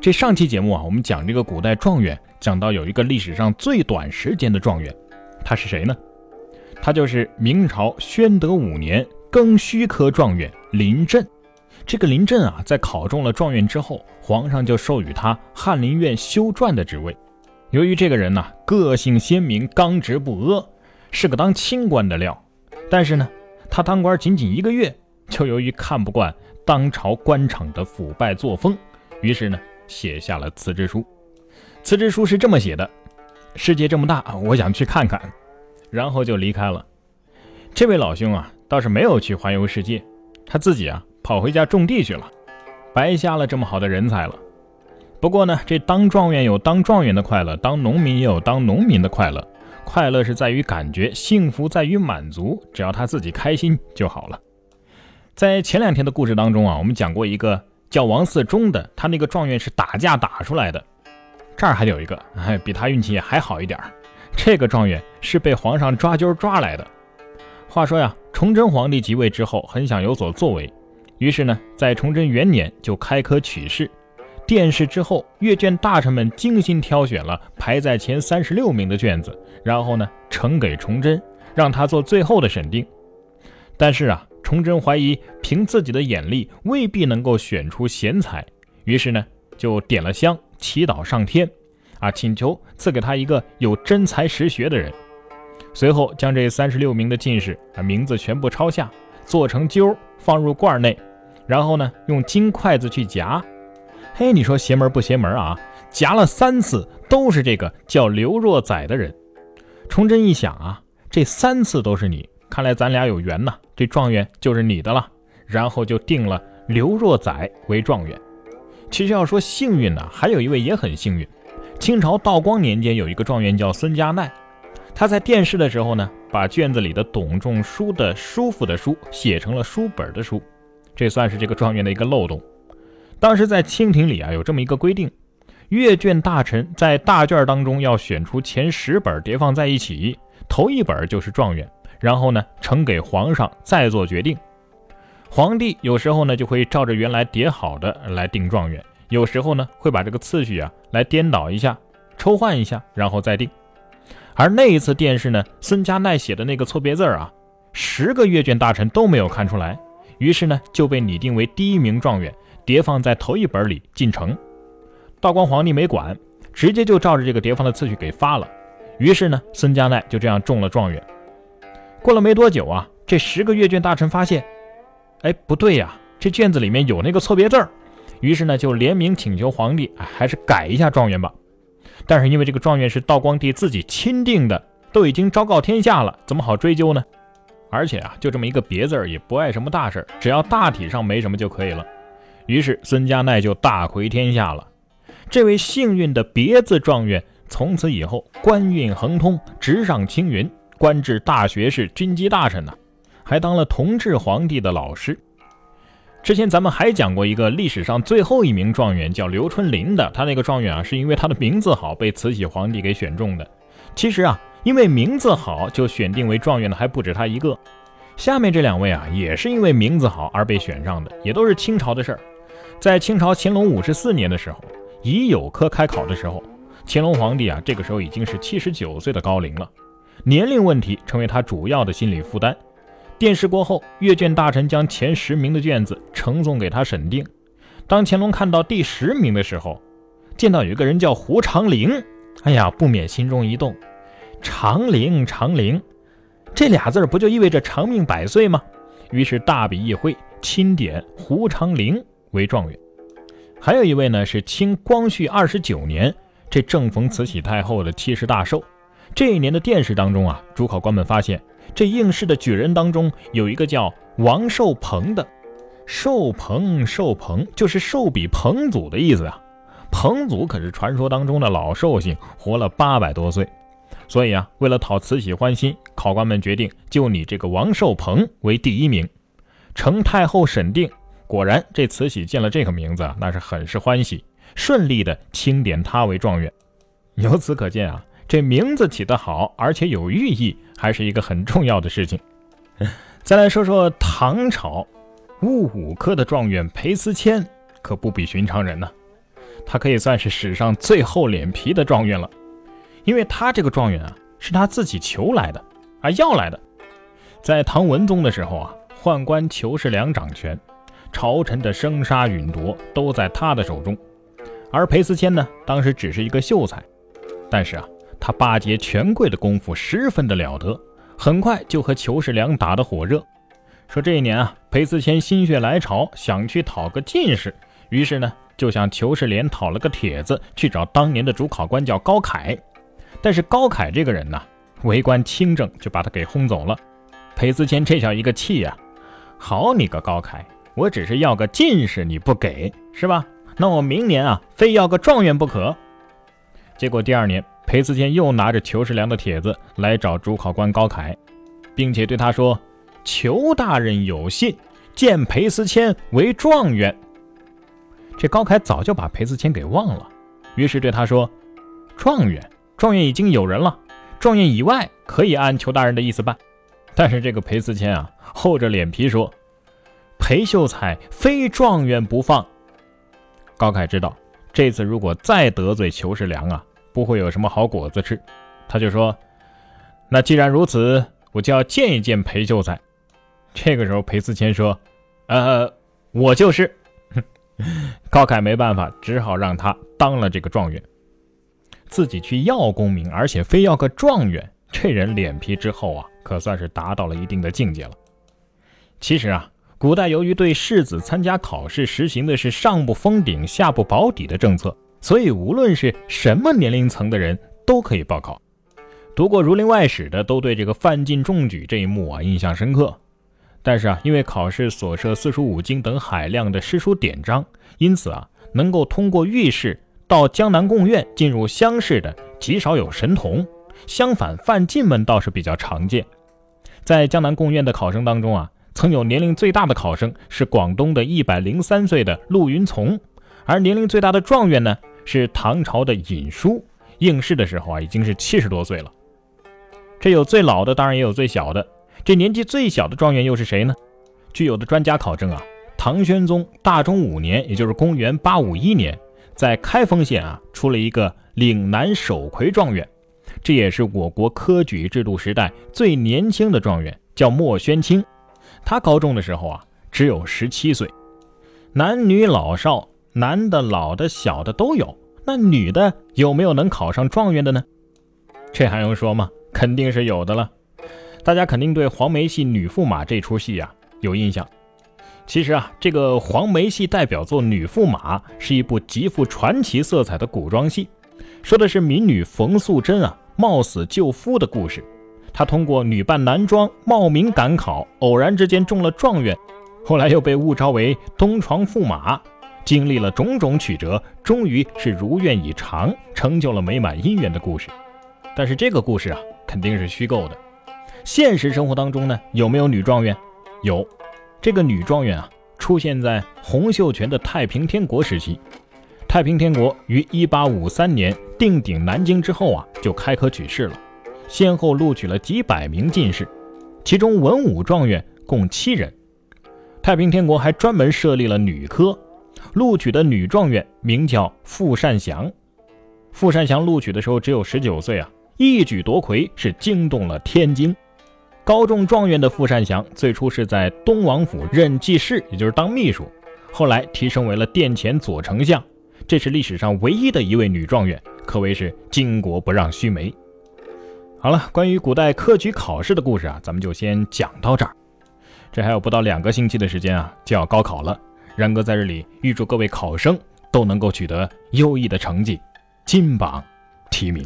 这上期节目啊，我们讲这个古代状元，讲到有一个历史上最短时间的状元，他是谁呢？他就是明朝宣德五年庚戌科状元林振。这个林振啊，在考中了状元之后，皇上就授予他翰林院修撰的职位。由于这个人呢，个性鲜明，刚直不阿，是个当清官的料。但是呢，他当官仅仅一个月，就由于看不惯当朝官场的腐败作风，于是呢，写下了辞职书。辞职书是这么写的：“世界这么大，我想去看看。”然后就离开了。这位老兄啊，倒是没有去环游世界，他自己啊，跑回家种地去了，白瞎了这么好的人才了。不过呢，这当状元有当状元的快乐，当农民也有当农民的快乐。快乐是在于感觉，幸福在于满足，只要他自己开心就好了。在前两天的故事当中啊，我们讲过一个叫王四忠的，他那个状元是打架打出来的。这儿还有一个，哎，比他运气还好一点这个状元是被皇上抓阄抓来的。话说呀，崇祯皇帝即位之后，很想有所作为，于是呢，在崇祯元年就开科取士。殿试之后，阅卷大臣们精心挑选了排在前三十六名的卷子，然后呢呈给崇祯，让他做最后的审定。但是啊，崇祯怀疑凭自己的眼力未必能够选出贤才，于是呢就点了香，祈祷上天，啊请求赐给他一个有真才实学的人。随后将这三十六名的进士啊名字全部抄下，做成揪，放入罐内，然后呢用金筷子去夹。嘿，你说邪门不邪门啊？夹了三次都是这个叫刘若宰的人。崇祯一想啊，这三次都是你，看来咱俩有缘呐，这状元就是你的了。然后就定了刘若宰为状元。其实要说幸运呢，还有一位也很幸运。清朝道光年间有一个状元叫孙家鼐，他在殿试的时候呢，把卷子里的董仲舒的舒服的舒写成了书本的书，这算是这个状元的一个漏洞。当时在清廷里啊，有这么一个规定：阅卷大臣在大卷当中要选出前十本叠放在一起，头一本就是状元，然后呢呈给皇上再做决定。皇帝有时候呢就会照着原来叠好的来定状元，有时候呢会把这个次序啊来颠倒一下，抽换一下，然后再定。而那一次殿试呢，孙家鼐写的那个错别字啊，十个阅卷大臣都没有看出来，于是呢就被拟定为第一名状元。叠放在头一本里进城，道光皇帝没管，直接就照着这个叠放的次序给发了。于是呢，孙家鼐就这样中了状元。过了没多久啊，这十个阅卷大臣发现，哎，不对呀，这卷子里面有那个错别字儿。于是呢，就联名请求皇帝，哎，还是改一下状元吧。但是因为这个状元是道光帝自己钦定的，都已经昭告天下了，怎么好追究呢？而且啊，就这么一个别字儿，也不碍什么大事只要大体上没什么就可以了。于是孙家鼐就大魁天下了。这位幸运的别字状元，从此以后官运亨通，直上青云，官至大学士、军机大臣呢，还当了同治皇帝的老师。之前咱们还讲过一个历史上最后一名状元，叫刘春霖的。他那个状元啊，是因为他的名字好，被慈禧皇帝给选中的。其实啊，因为名字好就选定为状元的还不止他一个。下面这两位啊，也是因为名字好而被选上的，也都是清朝的事儿。在清朝乾隆五十四年的时候，乙酉科开考的时候，乾隆皇帝啊，这个时候已经是七十九岁的高龄了，年龄问题成为他主要的心理负担。殿试过后，阅卷大臣将前十名的卷子呈送给他审定。当乾隆看到第十名的时候，见到有一个人叫胡长龄，哎呀，不免心中一动。长龄，长龄，这俩字不就意味着长命百岁吗？于是大笔一挥，钦点胡长龄。为状元，还有一位呢，是清光绪二十九年，这正逢慈禧太后的七十大寿。这一年的殿试当中啊，主考官们发现，这应试的举人当中有一个叫王寿鹏的。寿鹏，寿鹏就是寿比彭祖的意思啊。彭祖可是传说当中的老寿星，活了八百多岁。所以啊，为了讨慈禧欢心，考官们决定就你这个王寿鹏为第一名，呈太后审定。果然，这慈禧见了这个名字啊，那是很是欢喜，顺利的钦点他为状元。由此可见啊，这名字起得好，而且有寓意，还是一个很重要的事情。再来说说唐朝戊午科的状元裴思谦，可不比寻常人呢。他可以算是史上最厚脸皮的状元了，因为他这个状元啊是他自己求来的，啊要来的。在唐文宗的时候啊，宦官裘世良掌权，朝臣的生杀允夺都在他的手中，而裴思谦呢，当时只是一个秀才，但是啊，巴结权贵的功夫十分的了得，很快就和裘世良打得火热。说这一年啊，裴思谦心血来潮，想去讨个进士，于是呢，就向裘世廉讨了个帖子，去找当年的主考官叫高凯。但是高凯这个人呢，为官清正，就把他给轰走了。裴思谦这叫一个气呀！好你个高凯，我只是要个进士，你不给是吧？那我明年啊，非要个状元不可。结果第二年，裴思谦又拿着裘世良的帖子来找主考官高凯，并且对他说：“裘大人有信，荐裴思谦为状元。”这高凯早就把裴思谦给忘了，于是对他说：“状元，状元已经有人了，状元以外可以按裘大人的意思办。”但是这个裴思谦啊，厚着脸皮说：“裴秀才非状元不放。”高凯知道这次如果再得罪裘世良啊，不会有什么好果子吃，他就说：“那既然如此，我就要见一见裴秀才。”这个时候，裴思谦说：“呃，我就是。”高凯没办法，只好让他当了这个状元，自己去要功名，而且非要个状元。这人脸皮之厚啊，可算是达到了一定的境界了。其实啊，古代由于对士子参加考试实行的是上不封顶、下不保底的政策，所以无论是什么年龄层的人都可以报考。读过《儒林外史》的都对这个范进中举这一幕啊印象深刻。但是啊，因为考试所涉四书五经等海量的诗书典章，因此啊，能够通过御试到江南贡院进入乡试的极少有神童。相反，范进们倒是比较常见。在江南贡院的考生当中啊，曾有年龄最大的考生是广东的一百零三岁的陆云从，而年龄最大的状元呢是唐朝的尹叔。应试的时候啊，已经是七十多岁了。这有最老的，当然也有最小的。这年纪最小的状元又是谁呢？据有的专家考证啊，唐宣宗大中五年，也就是公元八五一年，在开封县啊出了一个岭南首魁状元。这也是我国科举制度时代最年轻的状元，叫莫宣清。他高中的时候啊，只有十七岁。男女老少，男的、老的、小的都有。那女的有没有能考上状元的呢？这还用说吗？肯定是有的了。大家肯定对黄梅戏《女驸马》这出戏啊有印象。其实啊，这个黄梅戏代表作《女驸马》是一部极富传奇色彩的古装戏，说的是民女冯素贞啊。冒死救夫的故事，她通过女扮男装冒名赶考，偶然之间中了状元，后来又被误招为东床驸马，经历了种种曲折，终于是如愿以偿，成就了美满姻缘的故事。但是这个故事啊，肯定是虚构的。现实生活当中呢，有没有女状元？有，这个女状元啊，出现在洪秀全的太平天国时期。太平天国于一八五三年定鼎南京之后啊，就开科举士了，先后录取了几百名进士，其中文武状元共七人。太平天国还专门设立了女科，录取的女状元名叫傅善祥。傅善祥录取的时候只有十九岁啊，一举夺魁，是惊动了天津。高中状元的傅善祥最初是在东王府任记事，也就是当秘书，后来提升为了殿前左丞相。这是历史上唯一的一位女状元，可谓是巾帼不让须眉。好了，关于古代科举考试的故事啊，咱们就先讲到这儿。这还有不到两个星期的时间啊，就要高考了。然哥在这里预祝各位考生都能够取得优异的成绩，金榜题名。